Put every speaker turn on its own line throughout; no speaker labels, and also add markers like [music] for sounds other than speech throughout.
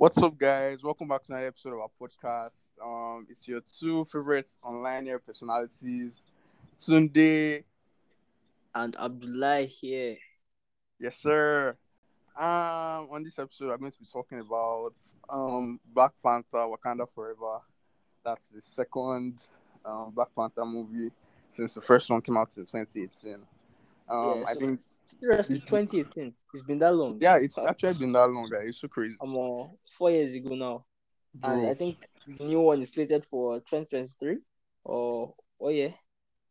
What's up, guys? Welcome back to another episode of our podcast. Um, it's your two favorite online air personalities, Tunde.
and Abdullah here.
Yes, sir. Um, on this episode, I'm going to be talking about um Black Panther: Wakanda Forever. That's the second um Black Panther movie since the first one came out in 2018. Um,
Yeah,
I think
Seriously, 2018. It's been that long.
yeah, it's actually been that long, guys. It's so crazy,
I'm uh, four years ago now, and. I think the new one is slated for 2023. Or oh yeah,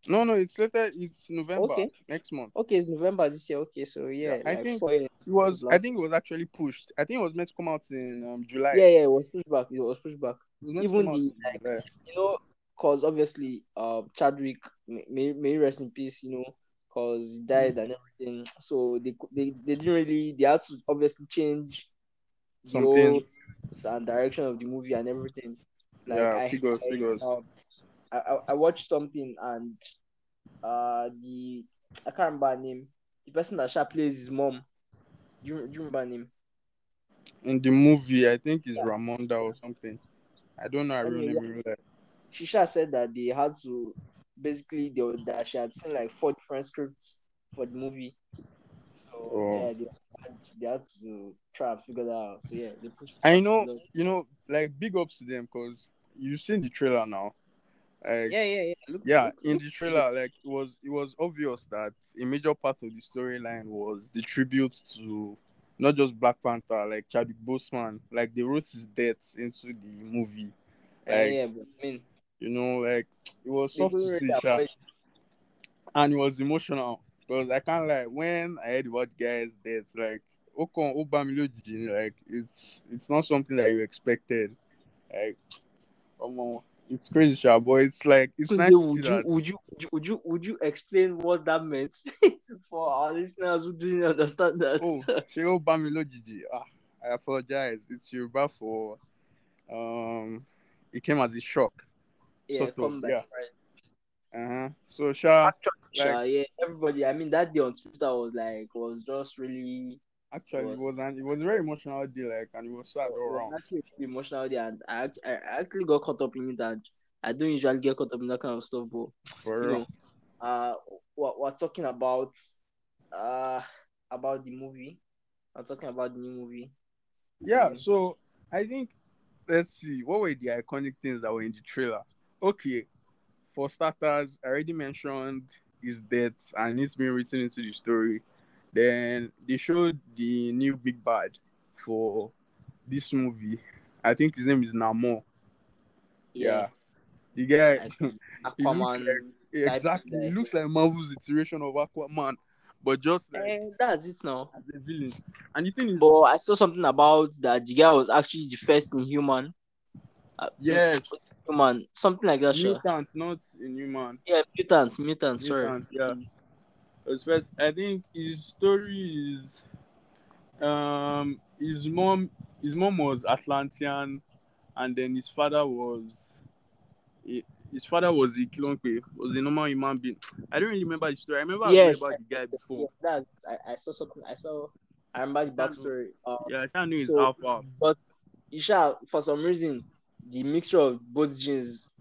No, no, it's later. It's November
Okay.
next month.
okay, it's November this year. Okay, so yeah,
Yeah, I
like
think. It was. I think it was actually pushed. I think it was meant to come out in um, July.
Yeah, yeah, it was pushed back. It was pushed back.
Was
Even the, like, You know, cause obviously, uh, Chadwick may may rest in peace. You know, cause he died and everything. So they they they didn't really. They had to obviously change the whole and direction of the movie and everything. Like
Yeah,
I,
figures,
I,
figures.
um, I, I watched something and uh the I can't remember her name. The person that Sha plays his mom. Do you, do you remember her name?
in the movie, I think it's
Yeah.
Ramonda or something. I don't know her real name real.
Shisha said that they had to basically they, were- that she had seen like four different scripts for the movie. So
Oh.
yeah, they had, they had to try and figure that out. So yeah, they pushed.
I know, you know, like big ups to them because you've seen the trailer now. Like,
Yeah, yeah, yeah. Look,
yeah,
look-
in
look-
the trailer, like it was, it was obvious that a major part of the storyline was the tribute to not just Black Panther, like Chadwick Boseman, like they wrote his death into the movie.
yeah, yeah, but I mean,
You know, like it was
they
soft to see,
really
sha. and it was emotional because I can't like when I heard about guys death, like Okon Obamilojiji, like it's it's not something that you expected. Like, come on, it's crazy, sha, but it's like it's
Tunde,
nice to
would
see
you,
that.
would you would you would you would you explain what that meant [laughs] for our listeners who didn't understand that?
Oh, [laughs] Shey Obamilojiji, ah, I apologize. It's Yoruba for um, it came as a shock.
Yeah,
sort of,
come by
yeah.
surprise.
Uh huh. So, sha,
Actually,
like-
sha, yeah, everybody. I mean, that day on Twitter was like was just really
actually, it
was-
was an it was a very emotional day, like, and it was sad all around.
actually emotional day, and I, act- I actually got caught up in it, and I don't usually get caught up in that kind of stuff, but
For
you
real.
know, uh, we're, we're talking about uh about the movie. I'm talking about the new movie.
Yeah, so I think let's see what were the iconic things that were in the trailer. Okay, for starters, I already mentioned his death and it's been written into the story. Then they showed the new big bad for this movie. I think his name is Namor. Yeah, the guy [laughs] he looks
Aquaman.
like, exactly. He looks like Marvel's iteration of Aquaman, but just like
Eh, that's it now.
as a villain. And the thing is,
But I saw something about that the guy was actually the first Inhuman. Uh,
yes,
Human, something like that. Sure.
mutant, not inhuman.
Yeah, mutant, mutant. Sorry.
Yeah. First, I think his story is um his mom his mom was Atlantean and then his father was his father was a Kilongpe, was a normal human being. I don't really remember the story. I remember I
Yes.
about the guy
Yeah,
before.
that's. I, I saw something. I saw. I remember the backstory. Uh,
Yeah, I can't know his
So-
alpha.
But Isha, for some reason, the mixture of both genes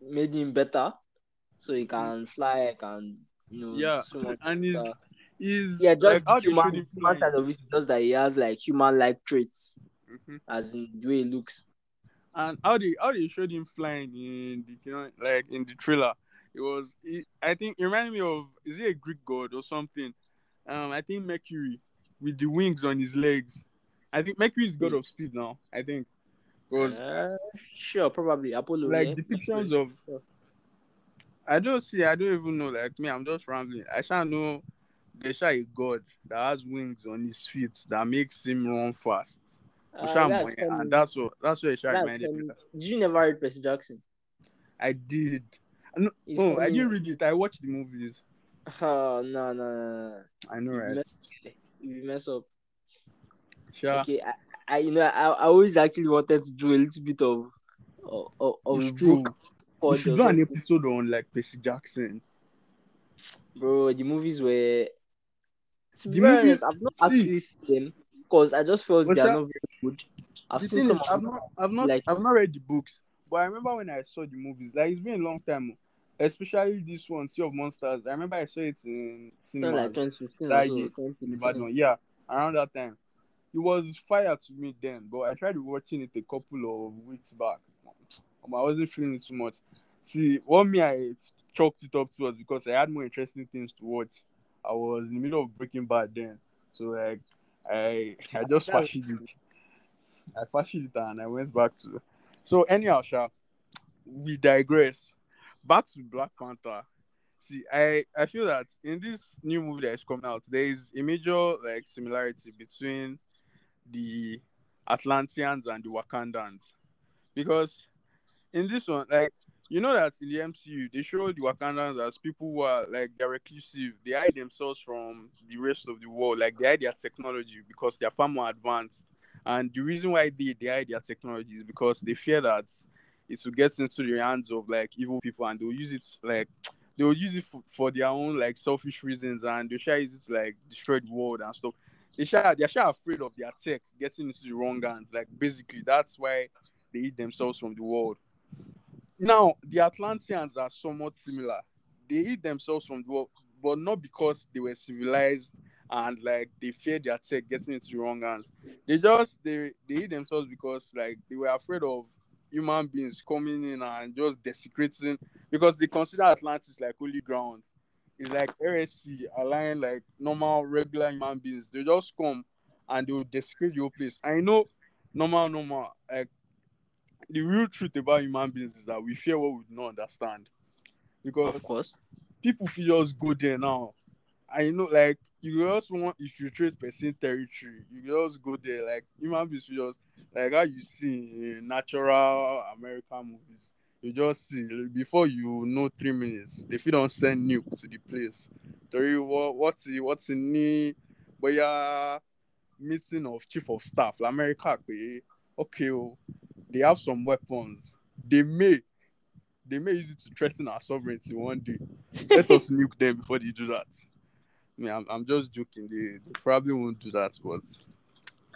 made him better, so he can fly, can you know,
Yeah,
swim
and he's he's
yeah, just
like, how
the
they
human,
showed
human side of it is just that he has like human-like traits,
Mhm.
as in the way he looks.
and how they how they showed him flying in the you know like in the trailer? It was it, i think it reminded me of is he a greek god or something? Um i think mercury with the wings on his legs. I think mercury is god of speed now i think because
Uh, sure, probably Apollo.
like
yeah.
depictions [laughs] of
Sure.
i don't see i don't even know like me i'm just rambling i shall know there's shall a god that has wings on his feet that makes him run fast
Uh, that's funny.
and that's what that's what shall
That's
reminded me
Did you never read Percy Jackson?
i did no,
It's
oh i
funny.
didn't read it i watched the movies [laughs]
Oh no no no no!
I know,
You
right?
mess, you mess up.
Sure.
Okay, I, I you know I, I always actually wanted to do a little bit of of, of, of
It's
a
true.
book pod
should do an episode on like Percy Jackson.
bro. The movies were to be
The
very
movies-
honest, I've not actually seen them because I just felt they are
that-
not very good. I've
the
seen some
is, I've
them.
not, I've not,
like-
I've not read the books, but I remember when I saw the movies. Like it's been a long time, especially this one, Sea of Monsters. I remember I saw it in
Something
cinema.
like 2015 so. 2015.
Yeah, around that time. It was fire to me then, but I tried watching it a couple of weeks back. Um, I wasn't feeling it too much. See, what me I chalked it up to was because I had more interesting things to watch. I was in the middle of Breaking Bad then, so like I I just fashioned it. I fashioned it and I went back to. So anyhow, Sha, we digress. Back to Black Panther. See, I I feel that in this new movie that is coming out, there is a major like similarity between the Atlanteans and the Wakandans, because in this one, like you know that in the MCU they show the Wakandans as people who are like they're reclusive, they hide themselves from the rest of the world, like they hide their technology because they're far more advanced, and the reason why they they hide their technology is because they fear that it will get into the hands of like evil people and they'll use it like they will use it for, for their own like selfish reasons and they'll try use it to like destroy the world and stuff. They shall they're sure afraid of their tech getting into the wrong hands. Like basically that's why they eat themselves from the world. Now the Atlanteans are somewhat similar. They eat themselves from the world, but not because they were civilized and like they feared their tech getting into the wrong hands. They just they they hid themselves because like they were afraid of human beings coming in and just desecrating because they consider Atlantis like holy ground. It's like RSC allowing like normal regular human beings. They just come and they will desecrate your place. I know normal, normal. Like the real truth about human beings is that we fear what we do not understand. Because
Of course.
people feel just go there now. I know, like you just want infiltrate person territory. You just go there, like human beings just like how you see in natural American movies. You just see before you know three minutes, if you don't send nuke to the place, three what what's in the but yeah meeting of chief of staff, like America, okay, okay, they have some weapons. They may they may use it to threaten our sovereignty one day. Let us [laughs] nuke them before they do that. I mean, I'm, I'm just joking. They, they probably won't do that, but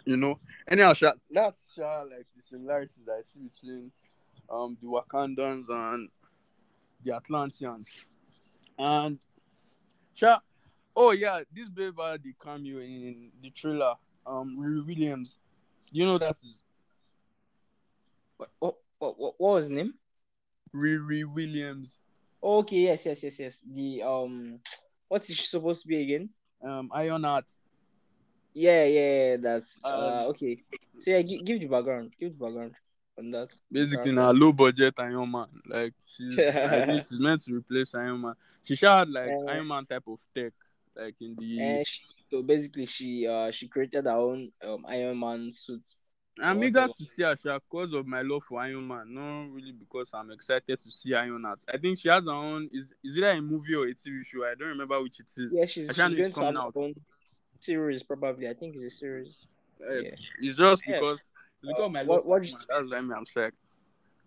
you know. Anyhow, that's like the similarities that I see between um the Wakandans and the Atlanteans. And Sha, oh yeah, this baby the cameo in the trailer. Um, Riri Williams. You know that is
What, what, what, what was his name?
Riri Williams.
Okay, yes, yes, yes, yes. The um, what's she supposed to be again?
Um, Ironheart.
Yeah, yeah, yeah that's uh,
Um,
okay. So yeah, give, give the background, give the background on that.
Basically, now low budget Iron Man. Like she's, [laughs] I think she's meant to replace Iron Man. She have like
Eh.
Iron Man type of tech, like in the.
And she, so basically, she uh she created her own um Iron Man suit.
I'm eager to see her Sha, because of my love for Iron Man, not really because I'm excited to see Iron Man. I think she has her own. Is is it a movie or a TV show? I don't remember which it is.
Yeah, she's, she's going to have
coming
her own series probably. I think it's a series.
Uh,
Yeah.
It's just
Yeah.
It's because of my
Uh, what- what you.
That's why me I'm sick.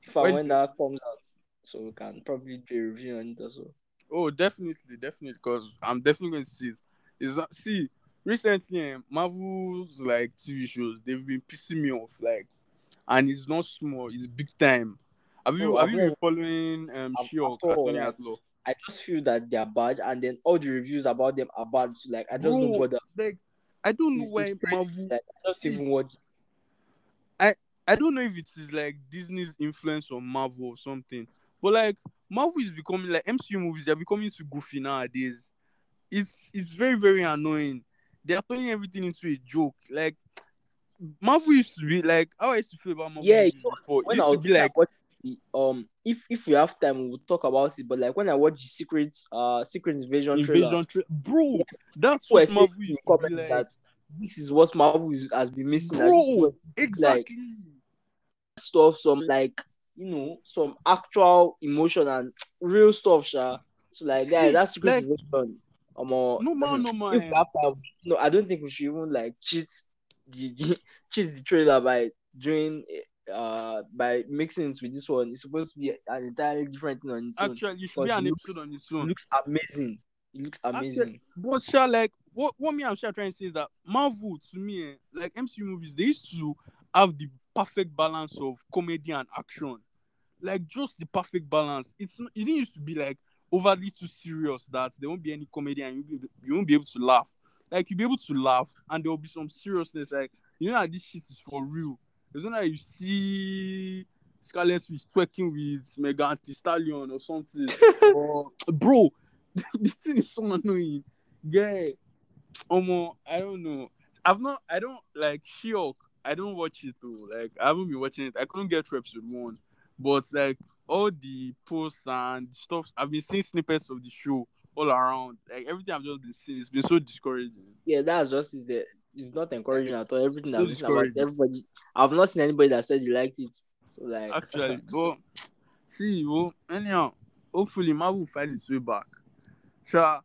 If and
When-
that comes out, so we can probably do a review on it also.
Oh, definitely, definitely, because I'm definitely going to see it. Is see recently eh, Marvel's like TV shows they've been pissing me off like, and it's not small, it's big time. Have you
Oh,
have
I've
you been following um
I've-
She-Hulk,
I've heard,
Attorney
like,
at Law?
I just feel that they are bad, and then all the reviews about them are bad. So like, I just don't
Bro,
bother.
Like I don't know
It's-
why. Marvel.
Like, I don't even watch.
I don't know if it is like Disney's influence on Marvel or something, but like Marvel is becoming like MCU movies. They're becoming too goofy nowadays. It's it's very very annoying. They are turning everything into a joke. Like Marvel used to be like how I used to feel about Marvel
Yeah, you know.
It
When I
used to be like
um, if if we have time, we'll talk about it. But like when I watch the secret uh secret invasion, trailer,
tra- bro. That's
people were
what Marvel
in
used
the
to be
comments
like.
that this is what Marvel is, has been missing. is
Bro, exactly.
Stuff, some like you know, some actual emotion and real stuff, sha. So like that—that's secret
like-
invasion. Um, uh,
no man, no man.
if we have time, no, I don't think we should even like cheat the, the [laughs] cheat the trailer by doing uh by mixing it with this one. It's supposed to be an entirely different thing on its own.
Actually, it should be an
looks-
episode on its
It looks amazing. It looks amazing.
But Sha, like what what me I'm Sha trying to say is that Marvel to me, eh, like MCU movies, they used to have the perfect balance of comedy and action. Like just the perfect balance. It's not, it didn't used to be like overly too serious that there won't be any comedy and you, be, you won't be able to laugh. Like you'll be able to laugh and there will be some seriousness. Like you know that this shit is for real. It's not like you see Scarlet Witch twerking with Megan Thee Stallion or something. [laughs] or, bro, [laughs] this thing is so annoying. Yeah. Omo, I don't know. I've not I don't like She-Hulk. I don't watch it though. Like I haven't been watching it. I couldn't get through episode one. But like all the posts and stuff I've been seeing snippets of the show all around. Like everything I've just been seeing, it's been so discouraging.
Yeah, that's just is the it's not encouraging at all. Everything
So
I've seen about everybody, I've not seen anybody that said he liked it. So like,
Actually, [laughs] but see, well, anyhow, hopefully Marvel will find its way back. Sure.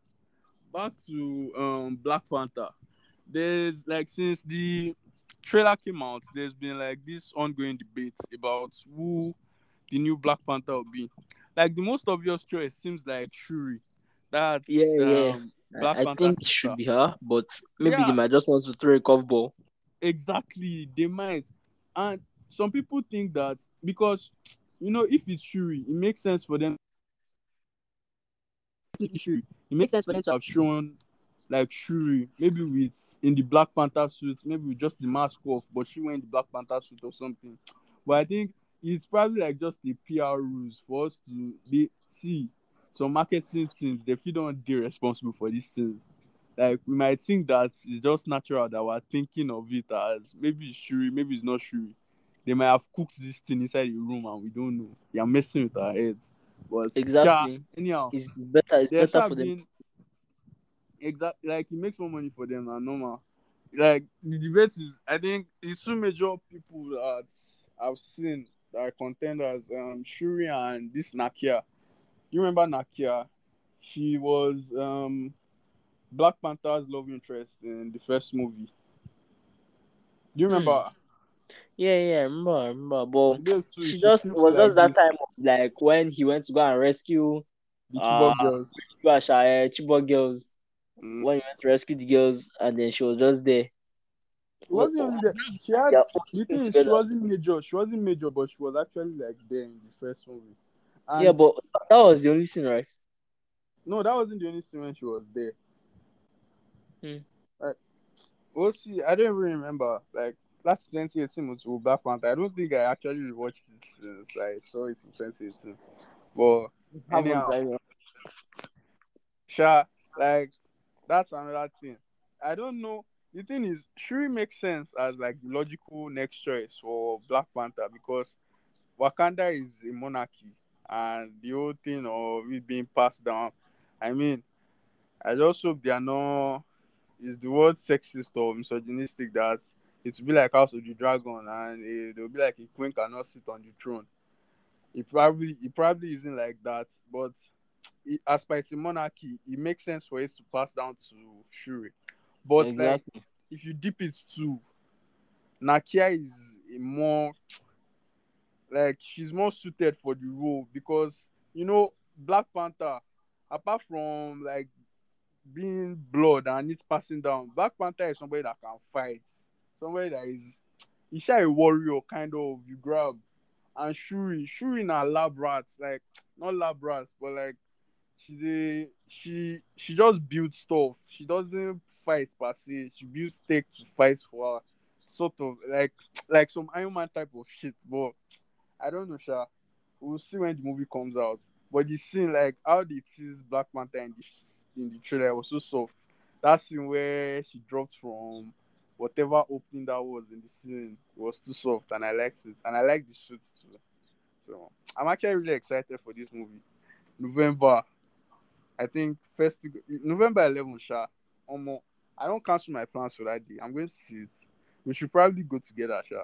Back to um Black Panther. There's like since the trailer came out, there's been like this ongoing debate about who the new Black Panther will be. Like the most obvious choice seems like Shuri. That's
Yeah, yeah.
um, Black
I,
Panther
think it should be her, but maybe
Yeah.
they might just want to throw a curveball.
Exactly, they might. And some people think that because you know, if it's Shuri, it makes sense for them. If it's Shuri, it makes sense for them to have shown like Shuri, maybe with in the Black Panther suit, maybe with just the mask off, but she went the Black Panther suit or something. But I think it's probably like just the PR rules for us to be see some marketing things. They feel don't be responsible for these things. Like we might think that it's just natural that we're thinking of it as maybe it's Shuri, maybe it's not Shuri. They might have cooked this thing inside the room and we don't know. You're messing with our heads. But
Exactly.
sha, anyhow,
It's better. It's better for them.
Exactly like he makes more money for them than normal. Like the debate is, I think the two major people that I've seen that are contenders, um, Shuri and this Nakia. You remember Nakia? She was um Black Panther's love interest in the first movie. Do you remember? her?
Yeah, yeah, I remember, I remember. But
two,
she
she
just was
like
just that time of like when he went to go and rescue
The Chibok
uh,
girls.
Chibasha, uh, Chibok girls.
Mm.
When he went to rescue the girls, and then she was just there.
She wasn't only there. She had thing is, she wasn't major. She wasn't major, but she was actually like there in the first movie. And
yeah, but that was the only scene, right?
no, that wasn't the only scene when she was there.
Hmm.
Like, we'll see. I don't even remember. Like last 2018 was with Black Panther. I don't think I actually watched it since I saw it in 2018. But Anyhow. Sure, like that's another thing. I don't know. The thing is, Shuri makes sense as like the logical next choice for Black Panther because Wakanda is a monarchy, and the whole thing of it being passed down. I mean, I just hope they are not is the word sexist or misogynistic that it will be like House of the Dragon and eh, it, will be like a queen cannot sit on the throne. It probably it probably isn't like that, but it, as per its monarchy, it makes sense for it to pass down to Shuri. But like if you dip it to Nakia is a more like she's more suited for the role because you know Black Panther, apart from like being blood and it's passing down, Black Panther is somebody that can fight, somebody that is he's a warrior kind of you grab. And Shuri, Shuri na lab rats, like not lab rat, but like she's a she she just builds stuff. She doesn't fight per se. She builds tech to fight for her. Sort of like like some Iron Man type of shit. But I don't know, Sha. We'll see when the movie comes out. But the scene, like how they tease Black Panther in the in the trailer was so soft. That scene where she dropped from whatever opening that was in the scene was too soft, and I liked it. And I like the suit too. So I'm actually really excited for this movie. November, I think first week, November 11, Sha. Omo, I don't cancel my plans for that day. I'm going to see it. We should probably go together, Sha.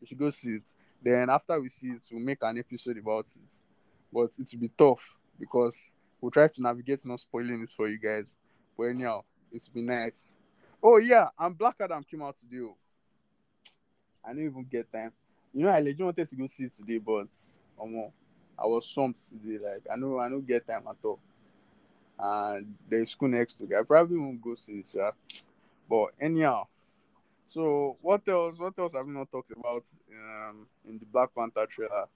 We should go see it. Then after we see it, we'll make an episode about it. But it will be tough because we'll try to navigate not spoiling it for you guys. But anyhow, it will be nice. Oh yeah, and Black Adam came out today. oh. I didn't even get time. You know, I legit wanted to go see it today, but um, I was swamped today. Like I know I don't get time at all. And there's school next week. I probably won't go see it, yeah. But anyhow, So what else? What else have we not talked about um, in the Black Panther trailer?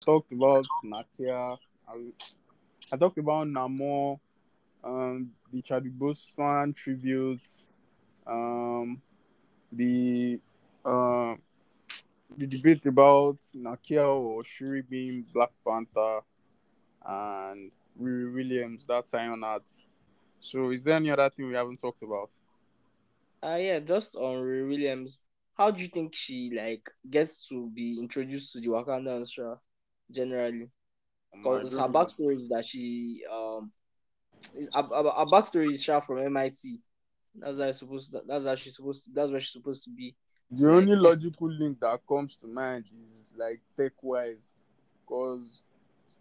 Talked about Nakia. I, I talked about Namor, um, the Chadwick Boseman tributes, um, the um, the debate about Nakia or Shuri being Black Panther, and Riri Williams that time on that. So, is there any other thing we haven't talked about?
Uh yeah, just on Riri Williams. How do you think she like gets to be introduced to the Wakandans sha, generally?
Um,
Because her backstory is that she um is her, her her backstory is sha from MIT. That's how supposed to, that's how she's supposed to that's where she's supposed to be.
The only logical link that comes to mind is like tech wise, because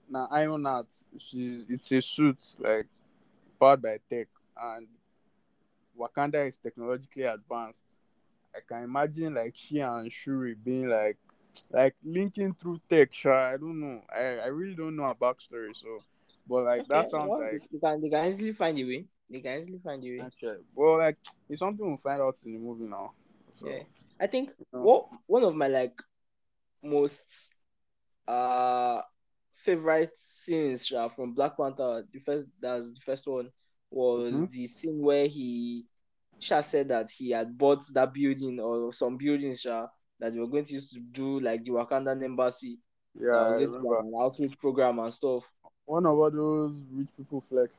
now Iron Heart, she's it's a suit like powered by tech, and Wakanda is technologically advanced. I can imagine like she and Shuri being like like linking through tech. Sure, I don't know. I, I really don't know her backstory. So, but like that
Okay,
sounds
well,
like
they can they can easily find a way. They can easily find a way.
actually. Well, like it's something we'll find out in the movie now. So,
Yeah. I think
know.
what one of my like most uh favorite scenes sha, from Black Panther, the first that's the first one was
Mhm.
the scene where he Sha said that he had bought that building or some buildings sha, that they were going to use to do like the Wakandan embassy.
yeah,
that
I
was going to be
remember.
an outreach program and stuff.
One of all those rich people flex.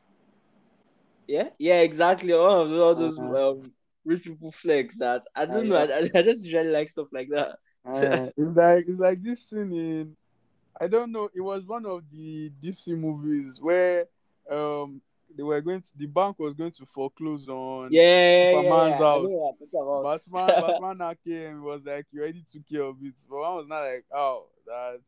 Yeah, yeah, exactly. All of all those
Uh-huh.
um, rich people flex that I
Uh,
don't know. I, I just usually like stuff like that.
Uh, it's like it's like this thing in I don't know. It was one of the DC movies where um they were going to the bank was going to foreclose on
Yeah, yeah, yeah,
Superman's
yeah.
House.
what you're talking about.
Batman. [laughs] Batman now came was like you already took care of it, but one was not like oh that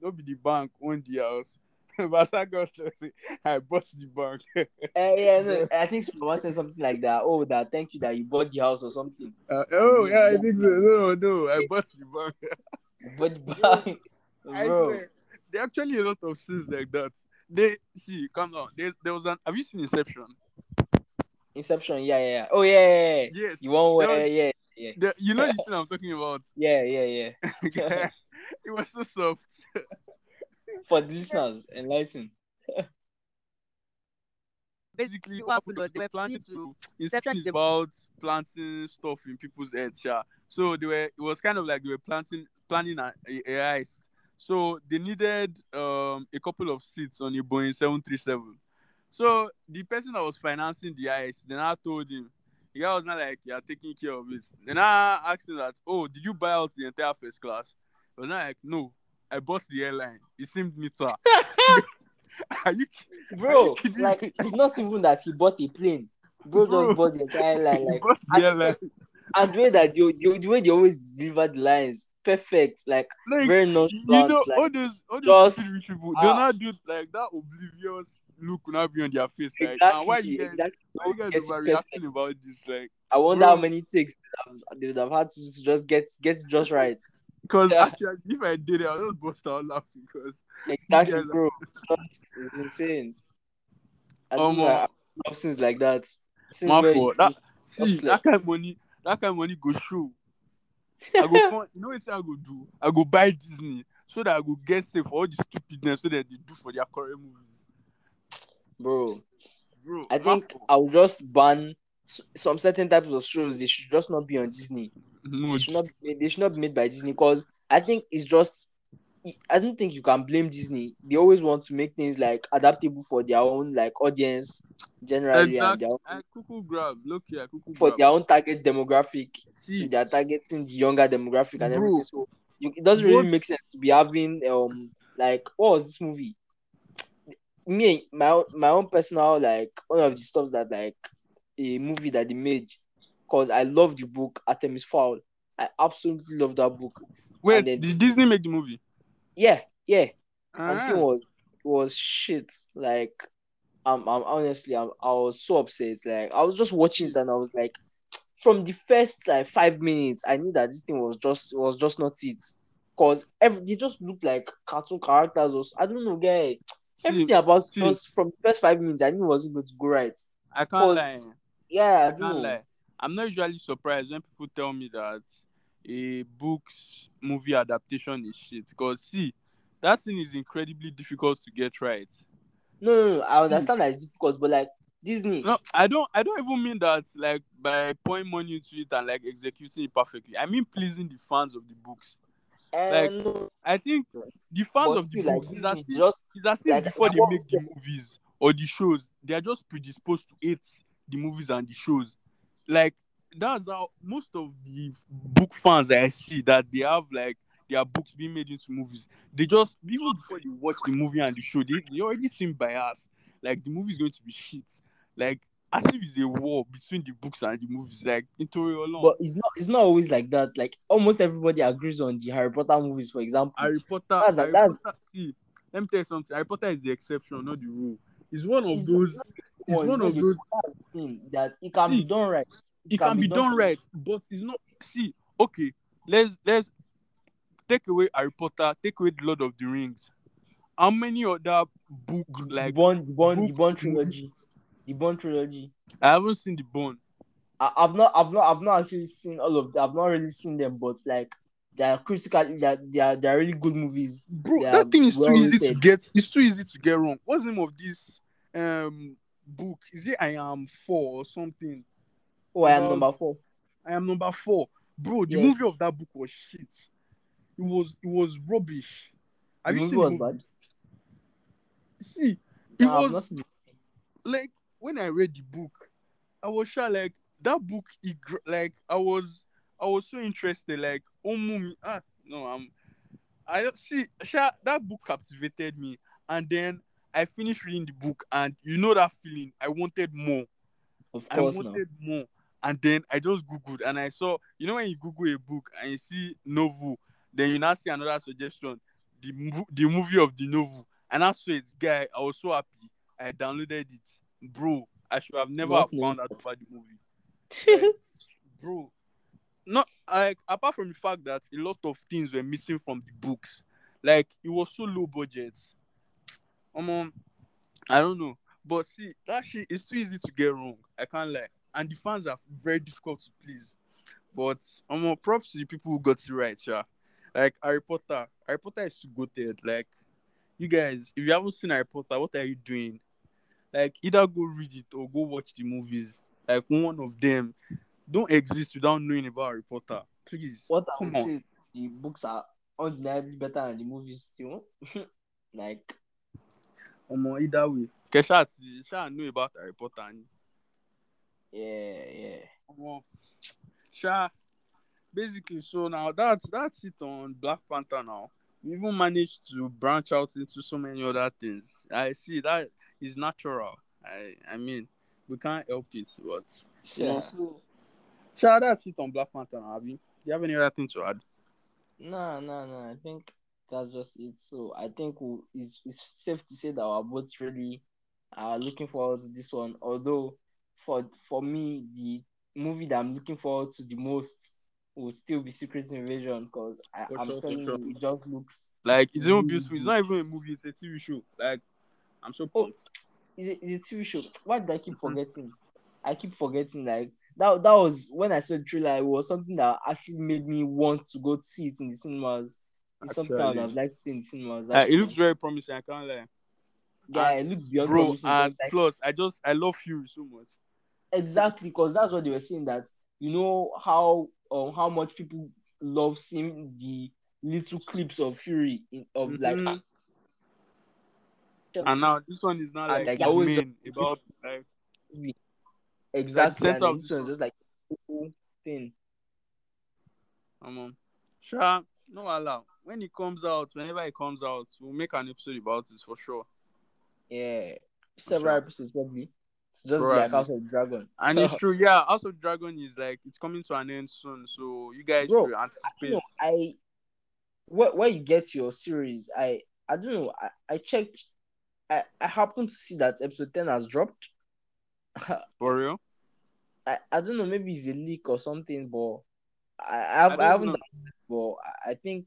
don't be the bank own the house. [laughs] but I got to say I bought the bank.
Eh, yeah, no, [laughs] I think someone said something like that. Oh, that thank you that you bought the house or something.
Uh, oh yeah, I think so. No, no, I bought the bank.
Bought the bank,
I
bro.
Swear, there are actually a lot of scenes like that. They see, come on. There, there was an. Have you seen Inception?
Inception, yeah, yeah, yeah. Oh, yeah, yeah, yeah.
Yes.
You want
There
where?
was-
Yeah, yeah,
The, you know the scene [laughs] I'm talking about.
yeah, yeah, yeah. [laughs]
it was so soft. [laughs]
For the listeners, enlighten.
Basically, what happened was they were planning to. Inception is about planting stuff in people's heads, yeah. So they were. It was kind of like they were planting, planning a, a, a heist. So they needed um a couple of seats on a Boeing 737. So the person that was financing the heist, then I told him, the guy was not like, "You're taking care of it." Then I asked him that, "Oh, did you buy out the entire first class?" He was not like, "No, I bought the airline. It seemed neater." [laughs] [laughs] Are you?
Bro,
kidding
like,
me?
it's not even that he bought a plane. Bro,
Bro.
just bought the entire line. [laughs]
He
Like,
bought the airline.
And the way that they, the, the way they always deliver the lines, perfect. Like,
Like,
very
you know,
like,
all those, all those
just-
people, they'll
ah.
not do like that oblivious look will not be on their face. Like,
exactly,
"Ah, why you guys,
exactly.
why you guys overreacting about this? Like,
I wonder
Bro.
how many takes they would have- they would had to just get get just right.
because
Yeah.
actually, if I did it, I'll just bust out laughing because
Exactly,
guys
bro. It's insane. I
Um,
think I love scenes like that. Scenes
my fault. That, see, that kind of money, that kind of money go show. I go, [laughs] come, you know what I go do? I go buy Disney so that I go get safe for all the stupidness so that they do for their current movies,
bro.
bro.
I think. I'll just ban some certain types of shows. They should just not be on Disney.
no,
They should not. They should not be made by Disney because I think it's just. I don't think you can blame Disney. They always want to make things like adaptable for their own like audience generally and
exactly.
their
I cuckoo grab. Look here,
for
grab.
their own target demographic.
See,
So they are targeting the younger demographic and
Bro.
everything. So you, it doesn't really make sense to be having um like what was this movie? Me, my own, my own personal like one of the stuff that like a movie that they made because I love the book Artemis Fowl. I absolutely love that book.
wait,
then-
did Disney make the movie?
Yeah, yeah. And
Ah,
thing was was shit. Like I'm, I'm honestly I'm, I was so upset. Like I was just watching it and I was like [tsk] from the first like five minutes, I knew that this thing was just was just not it. Cause every they just looked like cartoon characters or s- I don't know, guy. [tsk] Everything about
see.
us from the first five minutes, I knew it wasn't going to go right.
I can't lie.
Yeah, I
I can't
know.
lie. I'm not usually surprised when people tell me that a book's movie adaptation is shit. Because see, that thing is incredibly difficult to get right.
No, no, no. I understand hmm. that it's difficult, but like Disney.
No, I don't. I don't even mean that like by pouring money into it and like executing it perfectly. I mean pleasing the fans of the books. Eh,
like, no,
I think the fans
but
of the
like
books is as if,
just
it's as if
like,
before they make the movies or the shows, they are just predisposed to hate the movies and the shows. Like that's how most of the book fans I see that they have like their books being made into movies. They just even before they watch the movie and the show, they, they already seem biased. Like the movie is going to be shit. Like as if it's a war between the books and the movies. Like into alone.
but it's not it's not always like that. Like almost everybody agrees on the Harry Potter movies, for example.
Harry Potter.
That's-
Harry
that's-
Potter. See, let me tell you something. Harry Potter is the exception, not the rule. It's one of
It's
those. It's
One,
one of
the-
those.
thing that it can
See,
be done right.
It can be done right, but it's not. See, okay, let's let's take away Harry Potter, take away the Lord of the Rings. How many other book
The,
like
the Bond, the Bond, the
book
Bond trilogy, the Bond trilogy.
I haven't seen the Bond.
I, I've not, I've not, I've not actually seen all of them. I've not really seen them, but like they are critical. They are, they are, they are really good movies.
Bro, that thing is too
well
easy to get. It's too easy to get wrong. What's the name of this um book? Is it I am four or something?
Oh, I am
Well,
number four.
I am number four. Bro, the
Yes.
movie of that book was shit. It was it was rubbish.
The
Have you
movie was
the movie?
bad.
See, it
No,
was
it.
like when I read the book, I was sure like that book. It, like I was, I was so interested. Like, oh mummy, ah, no, I'm. I don't see. Sha, that book captivated me, and then I finished reading the book, and you know that feeling. I wanted more.
Of
I
course, now.
wanted more, and then I just googled, and I saw. You know when you Google a book and you see novel, then you now see another suggestion, the the movie of the novel, and I saw it, guy. I was so happy. I downloaded it, bro. I should have never have found out about the movie, [laughs] bro. Not like apart from the fact that a lot of things were missing from the books, like it was so low budget. Um, I don't know, but see that shit is too easy to get wrong. I can't lie, and the fans are very difficult to please. But um, props to the people who got it right, yeah. Like Harry Potter, Harry Potter is too goated. Like you guys, if you haven't seen Harry Potter, what are you doing? Like either go read it or go watch the movies. Like one of them don't exist without knowing about Harry Potter. Please,
What
come on.
the books are undeniably better than the movies you know? [laughs] like
Um, either way. Kesha, Kesha know about Harry Potter. and
yeah, yeah.
Omo, Sha, basically, so now that's that's it on Black Panther. Now we even managed to branch out into so many other things. I see that is natural. I I mean, we can't help it, but you know,
Yeah.
so, Sha, that's it on Black Panther. Now, Abi. Do you have any other thing to add?
No, no, no. I think that's just it. So I think we, it's, it's safe to say that our both really are looking forward to this one. Although for for me, the movie that I'm looking forward to the most will still be Secret Invasion because I'm
sure,
telling
sure.
you, it just looks
Like it's even
Really
beautiful. It's not even a movie. It's a TV show. Like I'm so
Oh,
pumped.
it's a, it's a TV show. Why did I keep
Mhm.
forgetting? I keep forgetting. Like that. That was when I saw the trailer. It was something that actually made me want to go see it in the cinemas. It's something I would have
Actually.
liked to see in the cinemas.
Uh, it looks very promising. I can't lie.
yeah, it looked beyond
Bro,
promising.
and
like,
plus, I just I love Fury so much.
exactly because that's what they were saying. That you know how um how much people love seeing the little clips of Fury in, of like
Mhm. And now this one is not like,
like, always
about like [laughs]
exactly, and then
of
this just like thing.
um, um sure no allow when it comes out whenever it comes out we'll make an episode about this for sure
Yeah, several
sure.
episodes probably. It's just
Bro,
like
I-
House of Dragon.
and it's [laughs] true yeah House of Dragon is like it's coming to an end soon so you guys
Bro,
should anticipate
know, I where where you get your series, I I don't know. I, I checked. I I happened to see that episode ten has dropped. [laughs]
for real
I, I don't know, maybe it's a leak or something, but I, I have
I
I, haven't but I, I think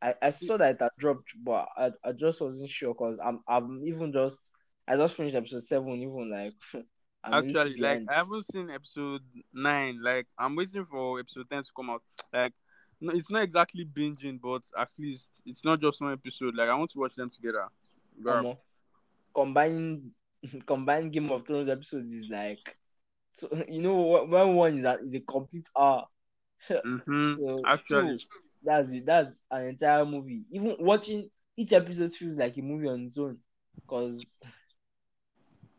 I, I saw that it dropped, but I, I just wasn't sure because I'm I'm even just I just finished episode seven, even like [laughs] I'm
Actually, like
behind.
I haven't seen episode nine. Like I'm waiting for episode ten to come out. Like no, it's not exactly binging, but at least it's not just one episode. Like I want to watch them together. Girl.
Omo, combining [laughs] combining Game of Thrones episodes is like, so, [laughs] you know, wh- when one is a, is a complete hour.
Mhm.
So
Actually,
two, that's it. That's an entire movie. Even watching each episode feels like a movie on its own. Cause,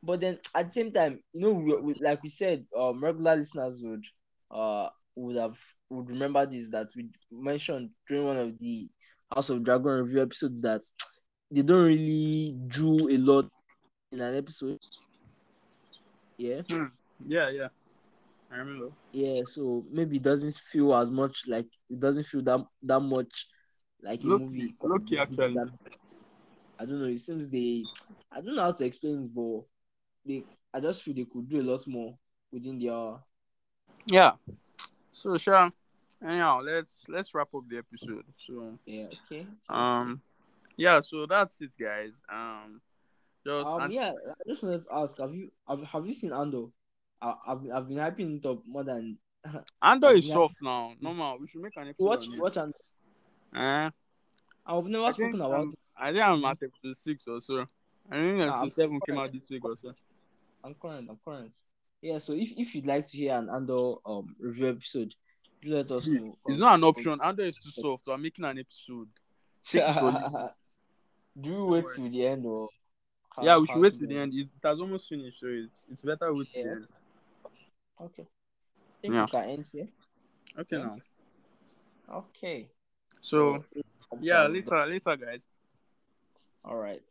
but then at the same time, you know, we, we, like we said, um, regular listeners would uh would have would remember this that we mentioned during one of the House of Dragon review episodes that they don't really do a lot in an episode. Yeah.
yeah, yeah. I remember.
Yeah, so maybe it doesn't feel as much like it doesn't feel that that much like a movie.
look, actually.
I don't know. It seems they, I don't know how to explain it, but they, I just feel they could do a lot more within their.
Yeah. So, sure. Anyhow, let's let's wrap up the episode. So,
Yeah. Okay.
um, yeah. So that's it, guys. Um, just
Um.
and-
Yeah. I just wanted to ask: Have you have, have you seen Andor? I, I've I've been hyping it up more than [laughs]
Andor is
Yeah.
soft now. Normal. We should make an episode.
watch watch Andor.
Eh?
I've never
I think,
spoken about
um,
it.
I think I'm at episode six or so. I think episode
I'm
seven came out this week or so.
I'm current. I'm current. Yeah. So if, if you'd like to hear an Andor um review episode, do let us know.
It's not an option. Andor is too soft. So I'm making an episode. [laughs] Take it or leave it.
Do we wait till the end or? how-
yeah, we should wait
to
to the end. It, has almost finished, so it's, it's better wait to the end.
Okay. I think
Yeah.
we can end here.
Okay,
Yeah.
now.
Okay.
So,
I'm
yeah,
sorry.
later, later, guys.
All right.